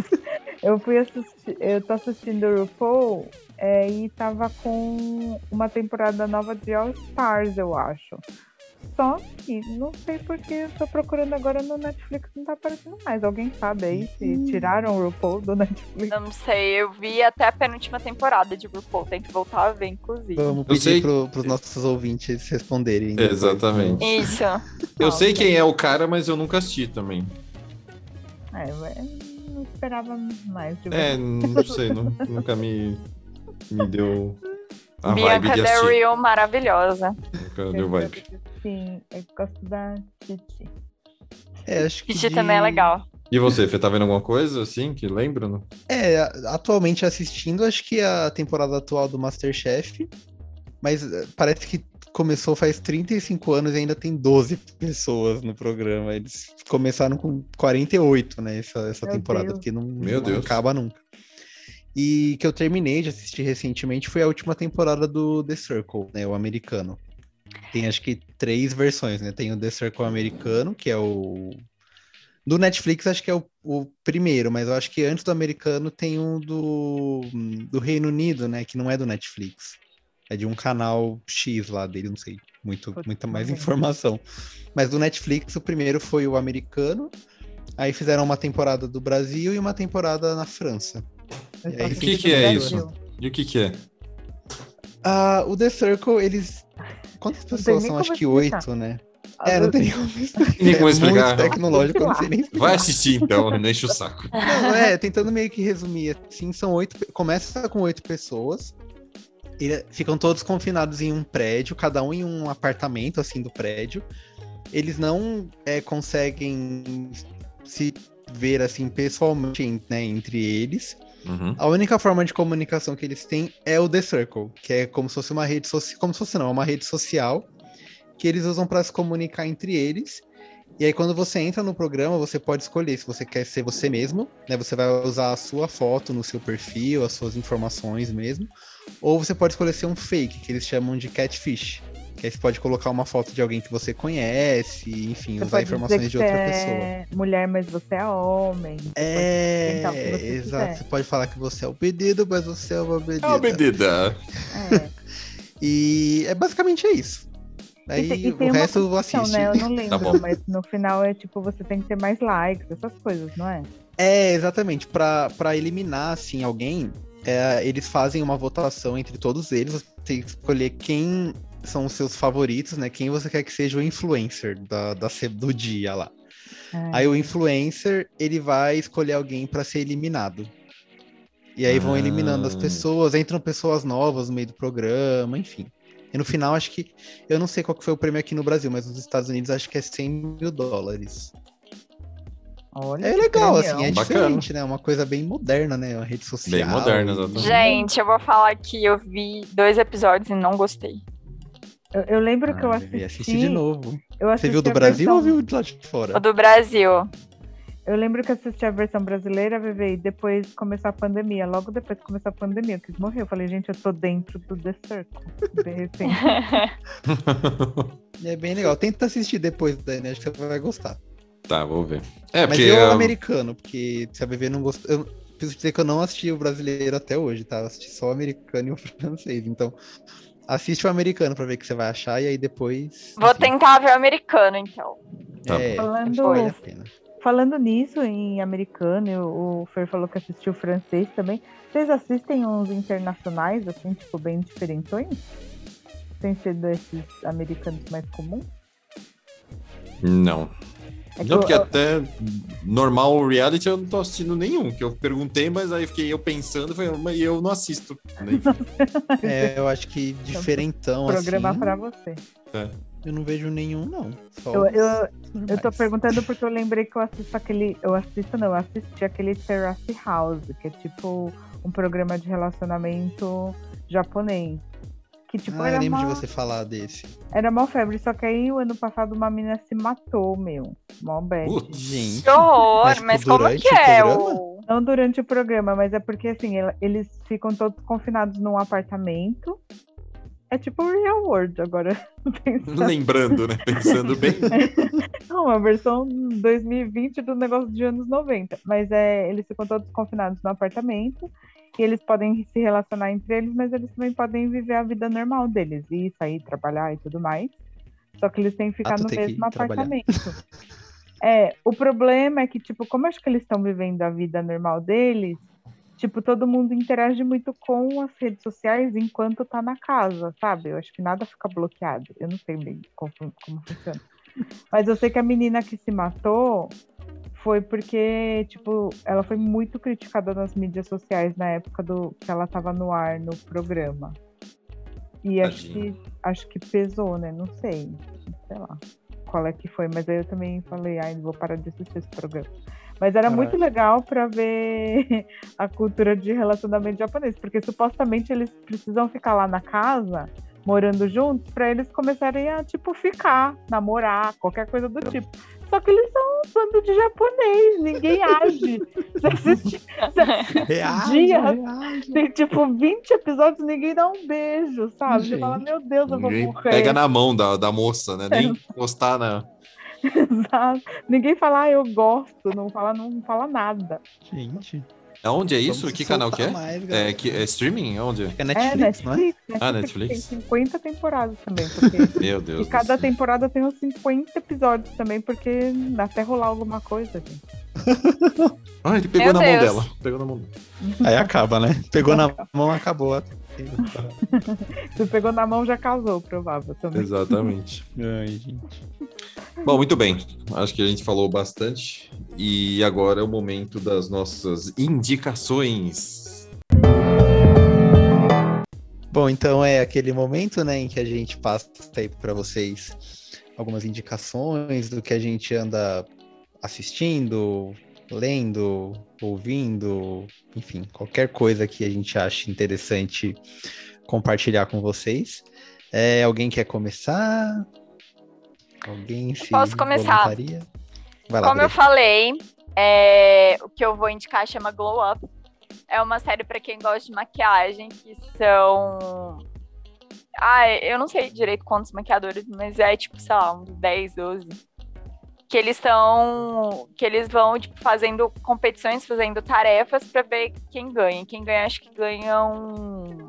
eu fui assistir, eu tô assistindo o RuPaul é, e tava com uma temporada nova de All Stars, eu acho. Só que não sei porque eu tô procurando agora no Netflix, não tá aparecendo mais. Alguém sabe aí se tiraram o RuPaul do Netflix? Eu não sei, eu vi até a penúltima temporada de RuPaul, tem que voltar a ver, inclusive. Vamos Eu sei- pedir pro, pros nossos ouvintes responderem. depois. Exatamente. Isso. Eu sei quem é o cara, mas eu nunca assisti também. É, eu não esperava mais de É, você. não sei, nu- nunca me, me deu a vibe Bianca de Del. Rio, maravilhosa. Nunca deu vibe. Sim, eu gosto da Titi. É, acho que Titi de- também é legal. E você, Fê, tá vendo alguma coisa assim que lembra? Não? É, atualmente assistindo, acho que a temporada atual do Masterchef, mas eh, parece que começou faz 35 anos e ainda tem 12 pessoas no programa. Eles começaram com 48, né, essa, essa Meu temporada, Deus. porque não, Meu não Deus. acaba nunca. E que eu terminei de assistir recentemente foi a última temporada do The Circle, né, o americano. Tem acho que três versões, né? Tem o The Circle americano, que é o do Netflix acho que é o, o primeiro, mas eu acho que antes do americano tem um do, do Reino Unido, né? Que não é do Netflix. É de um canal X lá dele, não sei muito, muita mais informação. Mas do Netflix, o primeiro foi o americano. Aí fizeram uma temporada do Brasil e uma temporada na França. E aí, o que que é isso? E o que que é? Ah, o The Circle, eles. Quantas pessoas são? Acho que oito, né? É, não tem nem como explicar. Nem como É muito tecnológico, eu não sei nem explicar. Vai assistir então, <laughs> não enche o saco. Não, é, tentando meio que resumir, assim, são oito. Começa com oito pessoas. E ficam todos confinados em um prédio, cada um em um apartamento, assim, do prédio. Eles não é, conseguem se ver, assim, pessoalmente, en- né, entre eles. Uhum. A única forma de comunicação que eles têm é o The Circle, que é como se fosse uma rede social, como se fosse não, é uma rede social que eles usam para se comunicar entre eles. E aí quando você entra no programa, você pode escolher se você quer ser você mesmo, né? Você vai usar a sua foto no seu perfil, as suas informações mesmo, ou você pode escolher ser um fake, que eles chamam de catfish. Que aí você pode colocar uma foto de alguém que você conhece, enfim, Você usar informações dizer de outra você pessoa. é mulher, mas você é homem. Você É, você exato. quiser. Você pode falar que você é o pedido, mas você é uma É medida. uma medida. é. <laughs> E é basicamente é isso. Aí E e o resto eu condição, assisto. né? Eu não lembro, bom. mas no final é tipo, você tem que ter mais likes, essas coisas, não é? É, exatamente. Pra pra eliminar, assim, alguém, é, eles fazem uma votação entre todos eles. Você tem que escolher quem são os seus favoritos, né? Quem você quer que seja o influencer da, da, se- do dia lá. É. Aí o influencer, ele vai escolher alguém pra ser eliminado. E aí vão eliminando as Ah. pessoas, entram pessoas novas no meio do programa, enfim. E no final, acho que. Eu não sei qual que foi o prêmio aqui no Brasil, mas nos Estados Unidos acho que é 100 mil dólares. Olha, É legal, assim, é Bacana. diferente, né? Uma coisa bem moderna, né? Uma rede social. Bem moderna, exatamente. Gente, eu vou falar que eu vi dois episódios e não gostei. Eu, eu lembro que eu Ah, assisti. assiste de novo. Eu Você assisti viu do Brasil versão- ou viu de lá de fora? O do Brasil. Eu lembro que eu assisti a versão brasileira, Vivi, e depois começou a pandemia. Logo depois que começou a pandemia, eu quis morrer. Eu falei, gente, eu tô dentro do The Circle. De repente. <laughs> É bem legal. Tenta assistir depois, né? Acho que você vai gostar. Tá, vou ver. É, Mas porque. eu eu- americano, porque se a BB não gostou. Eu preciso dizer que eu não assisti o brasileiro até hoje, tá? Eu assisti só o americano e o <laughs> francês. Então, assiste o americano pra ver o que você vai achar e aí depois. Vou enfim, tentar ver o americano, então. Tá é, Falando- vale a pena. Falando nisso, em americano, e o o Fer falou que assistiu francês também. Vocês assistem uns internacionais, assim, tipo, bem diferentões? Sem ser desses americanos mais comuns? Não. É Não, eu- porque eu- até normal reality eu não tô assistindo nenhum. Que eu perguntei, mas aí fiquei eu pensando, falei, mas eu não assisto. Enfim, <laughs> É, eu acho que diferentão, programa assim. pra você. Eu não vejo nenhum, não. Só eu, eu, eu tô perguntando porque eu lembrei que eu assisto aquele. Eu assisto, não, eu assisti aquele Terrace House, que é tipo um programa de relacionamento japonês. Que, tipo, ah, eu lembro de você falar desse. Era mó febre, só que aí o ano passado uma menina se matou, meu. Mó bad. Gente. Que horror, mas, mas como que é o... Não durante o programa, mas é porque assim, eles ficam todos confinados num apartamento. É tipo Real World agora. <laughs> Pensando. <laughs> Lembrando, né? Pensando bem. <laughs> Não, uma versão 2020 do negócio de anos 90. Mas é, eles ficam todos confinados no apartamento que eles podem se relacionar entre eles, mas eles também podem viver a vida normal deles, e sair, trabalhar e tudo mais. Só que eles têm que ficar ah, no mesmo apartamento. <laughs> é, o problema é que, tipo, como acho que eles estão vivendo a vida normal deles, tipo, todo mundo interage muito com as redes sociais enquanto tá na casa, sabe? Eu acho que nada fica bloqueado. Eu não sei bem como, como funciona. Mas eu sei que a menina que se matou, foi porque, tipo, ela foi muito criticada nas mídias sociais na época do que ela estava no ar no programa. E acho que, acho que pesou, né? Não sei. Sei lá qual é que foi, mas aí eu também falei, ai, vou parar de assistir esse programa. Mas era muito legal para ver <laughs> a cultura de relacionamento japonês, porque supostamente eles precisam ficar lá na casa morando juntos para eles começarem a tipo ficar, namorar, qualquer coisa do tipo. Só que eles são um bando de japonês, ninguém <laughs> age. Você assiste, <laughs> reage, dia, reage. tem tipo 20 episódios, ninguém dá um beijo, sabe? Gente, Você fala, meu Deus, eu vou morrer. Pega na mão da, da moça, né? Nem encostar na. <laughs> Exato. Ninguém fala, ah, eu gosto, não fala, não fala nada. Gente. Onde é isso? que canal que é? Mais, é, que, é streaming? Onde? É Netflix, é Netflix, não é? Ah, Netflix. Tem 50 temporadas também. Porque... <laughs> Meu Deus. E cada temporada tem uns 50 episódios também, porque até rolar alguma coisa, gente. ah, ele pegou Meu na Deus. mão dela. Pegou na mão. <laughs> Aí acaba, né? Pegou na mão, acabou. <laughs> Se pegou na mão, já casou, provável também. Exatamente. <laughs> Ai, gente. Bom, muito bem. Acho que a gente falou bastante. E agora é o momento das nossas indicações. Bom, então é aquele momento, né, em que a gente passa aí para vocês algumas indicações do que a gente anda assistindo, lendo, ouvindo, enfim, qualquer coisa que a gente ache interessante compartilhar com vocês. É, alguém quer começar? Alguém se Posso começar. Lá, Como eu falei, é, o que eu vou indicar chama Glow Up. É uma série para quem gosta de maquiagem, que são. Ah, eu não sei direito quantos maquiadores, mas é tipo, sei lá, uns 10, 12. Que eles estão. Que eles vão, tipo, fazendo competições, fazendo tarefas para ver quem ganha. Quem ganha, acho que ganha um.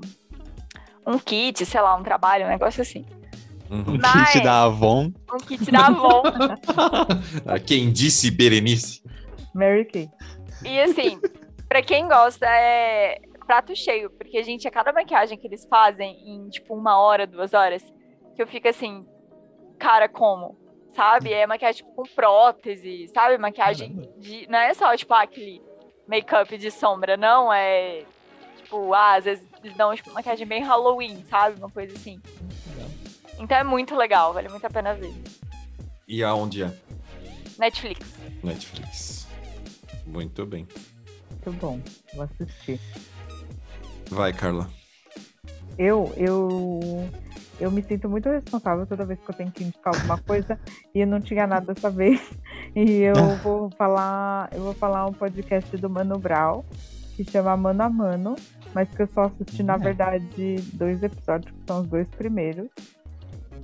Um kit, sei lá, um trabalho, um negócio assim. Um Mas, kit da Avon. Um kit da Avon. <laughs> Quem disse Berenice? Mary Kay. E assim, pra quem gosta, é prato cheio, porque, a gente, a cada maquiagem que eles fazem em, tipo, uma hora, duas horas, que eu fico assim, cara, como? Sabe? É maquiagem, tipo, com prótese, sabe? Maquiagem de... Não é só, tipo, aquele make-up de sombra, não, é... Tipo, ah, às vezes eles dão, tipo, maquiagem bem Halloween, sabe? Uma coisa assim. Então é muito legal, vale muito a pena ver. E aonde é? Netflix. Netflix. Muito bem. Muito bom, vou assistir. Vai, Carla. Eu, eu, eu me sinto muito responsável toda vez que eu tenho que indicar alguma coisa e eu não tinha nada dessa vez. <laughs> E eu vou falar, eu vou falar um podcast do Mano Brown que chama Mano a Mano, mas que eu só assisti, na uhum. verdade, dois episódios, que são os dois primeiros.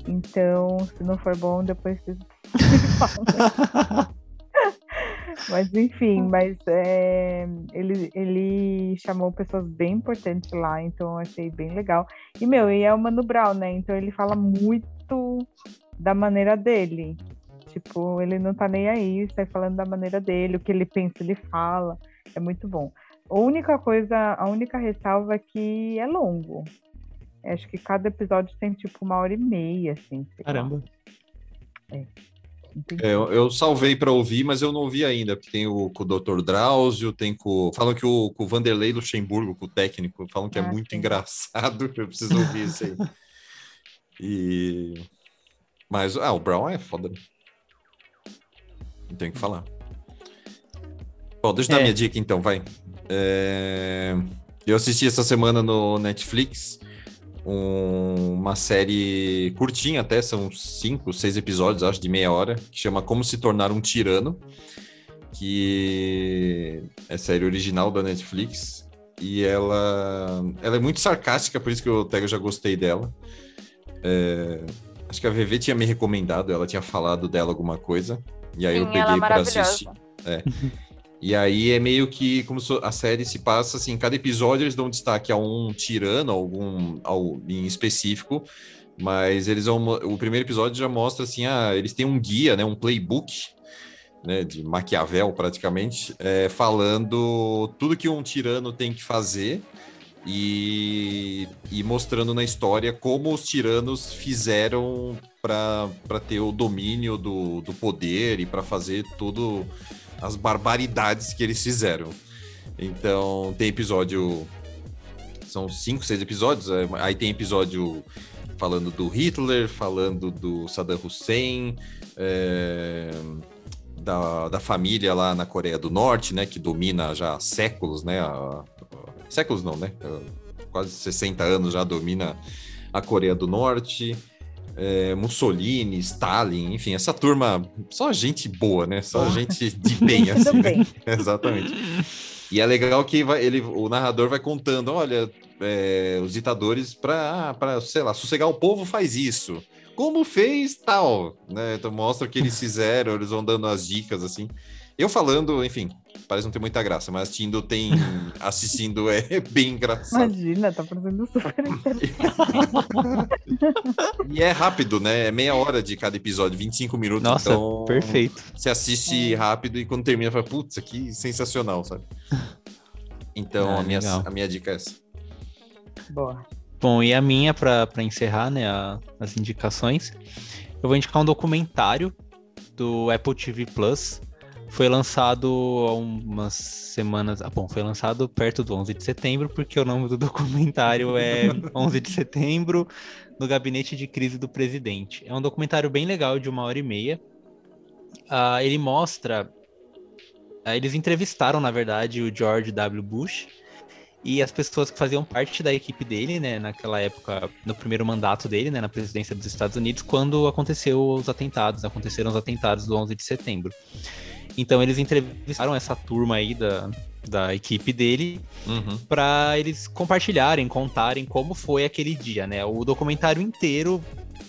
Então, se não for bom, depois vocês <laughs> <laughs> Mas enfim, mas é, ele, ele chamou pessoas bem importantes lá, então eu achei bem legal. E, meu, e é o Mano Brown, né? Então ele fala muito da maneira dele. Tipo, ele não tá nem aí, sai falando da maneira dele, o que ele pensa, ele fala. É muito bom. A única coisa, a única ressalva é que é longo. Acho que cada episódio tem tipo uma hora e meia, assim. Caramba. É. É, eu, eu, salvei para ouvir, mas eu não ouvi ainda, porque tem o, com o Dr. Drauzio, tem com. Falam que o, com o Vanderlei Luxemburgo, com o técnico, falam que é ah, é muito sim. engraçado. <laughs> Eu preciso ouvir isso aí. E. Mas, ah, o Brown é foda. Não tenho o que falar. Bom, deixa eu dar É. minha dica então, vai. É, Eu assisti essa semana no Netflix um- uma série curtinha até, são cinco, seis episódios, acho, de meia hora, que chama Como Se Tornar um Tirano, que é série original da Netflix. E ela, ela é muito sarcástica, por isso que eu até eu já gostei dela. É, Acho que a VV tinha me recomendado, ela tinha falado dela alguma coisa. E aí eu Sim, ela é peguei pra maravilhosa. assistir. <laughs> E aí é meio que como a série se passa assim, cada episódio eles dão destaque a um tirano, algum em específico, mas eles vão, o primeiro episódio já mostra assim, ah, eles têm um guia, né, um playbook, né, de Maquiavel praticamente, é, falando tudo que um tirano tem que fazer e, e mostrando na história como os tiranos fizeram para ter o domínio do, do poder e para fazer tudo as barbaridades que eles fizeram. Então, tem episódio. São cinco, seis episódios. é, Aí tem episódio falando do Hitler, falando do Saddam Hussein, é, da, da família lá na Coreia do Norte, né? Que domina já há séculos, né? a- séculos não, né? Quase 60 anos já domina a Coreia do Norte. É, Mussolini, Stalin, enfim, essa turma, só gente boa, né? Só gente de bem, <laughs> assim. Né? <laughs> Exatamente. E é legal que vai- ele, o narrador vai contando, olha, é, os ditadores para, para, sei lá, sossegar o povo faz isso. Como fez tal, né? Então mostra o que eles fizeram, eles vão dando as dicas assim. Eu falando, enfim, parece não ter muita graça, mas assistindo tem <laughs> assistindo é bem engraçado. Imagina, tá parecendo super interessante. <laughs> E é rápido, né? É meia hora de cada episódio, 25 minutos. Nossa, então perfeito. Você assiste rápido e quando termina, fala, putz, que sensacional, sabe? Então, Ah, a, minha, legal. a minha dica é essa. Boa. Bom, e a minha, para encerrar né, a- as indicações, eu vou indicar um documentário do Apple TV Plus. Foi lançado há umas semanas. Ah, bom, foi lançado perto do 11 de setembro, porque o nome do <laughs> documentário é 11 de setembro, no gabinete de crise do presidente. É um documentário bem legal, de uma hora e meia. Ah, ele mostra. ah, eles entrevistaram, na verdade, o George W. Bush e as pessoas que faziam parte da equipe dele, né, naquela época, no primeiro mandato dele, né, na presidência dos Estados Unidos, quando aconteceu os atentados, aconteceram os atentados do 11 de setembro. Então eles entrevistaram essa turma aí da, da equipe dele Uhum. para eles compartilharem, contarem como foi aquele dia, né? O documentário inteiro,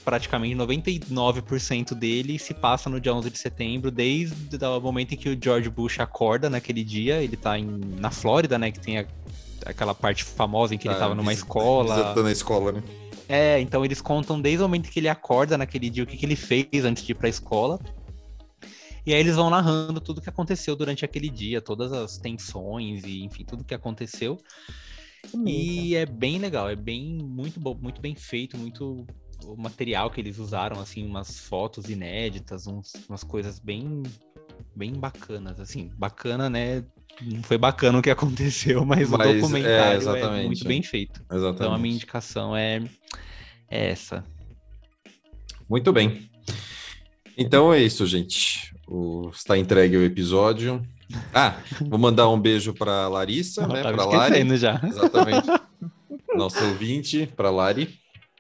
praticamente 99% dele se passa no dia 11 de setembro, desde o momento em que o George Bush acorda naquele dia, ele tá em, na Flórida, né, que tem a- aquela parte famosa em que ele Tá, tava numa visita- escola. Visitando a escola, né? É, então eles contam desde o momento que ele acorda naquele dia, o que, que ele fez antes de ir pra escola. E aí eles vão narrando tudo que aconteceu durante aquele dia, todas as tensões e, enfim, tudo que aconteceu. E é bem legal, é bem muito bom, muito bem feito, muito o material que eles usaram, assim, umas fotos inéditas, uns- umas coisas bem bem bacanas, assim, bacana, né? Não foi bacana o que <laughs> aconteceu, mas, Mas, é, o documentário é, exatamente. muito bem feito. Exatamente. Então a minha indicação é, é essa. Muito bem. Então é isso, gente. O- Está entregue o episódio. Ah, vou mandar um beijo para Larissa, Eu né? Para Lari. já. Exatamente. Nosso ouvinte, para Lari.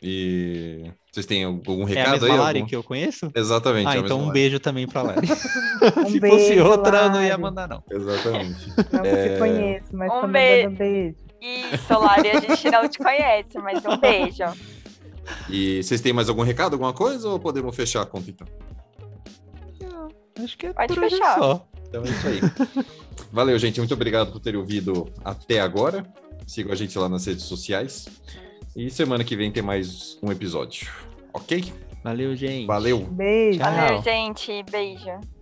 E vocês têm algum É a recado mesma aí? Lari Algum- que eu conheço? Exatamente. Ah, é então um Lari. beijo também pra Lari. <laughs> <laughs> Um Se fosse beijo, outra, eu não ia mandar, não. Exatamente. Não É. te conheço, mas Um beijo. mandando beijo. Isso, Lari, a gente não te conhece, mas um beijo. E vocês têm mais algum recado, alguma coisa? Ou podemos fechar a conta então? Acho que é Pode por hoje fechar. só. Então é isso aí. <laughs> Valeu, gente. Muito obrigado por terem ouvido até agora. Sigam a gente lá nas redes sociais. E semana que vem tem mais um episódio. Ok? Valeu, gente. Valeu! Beijo. Tchau. Valeu, gente. Beijo.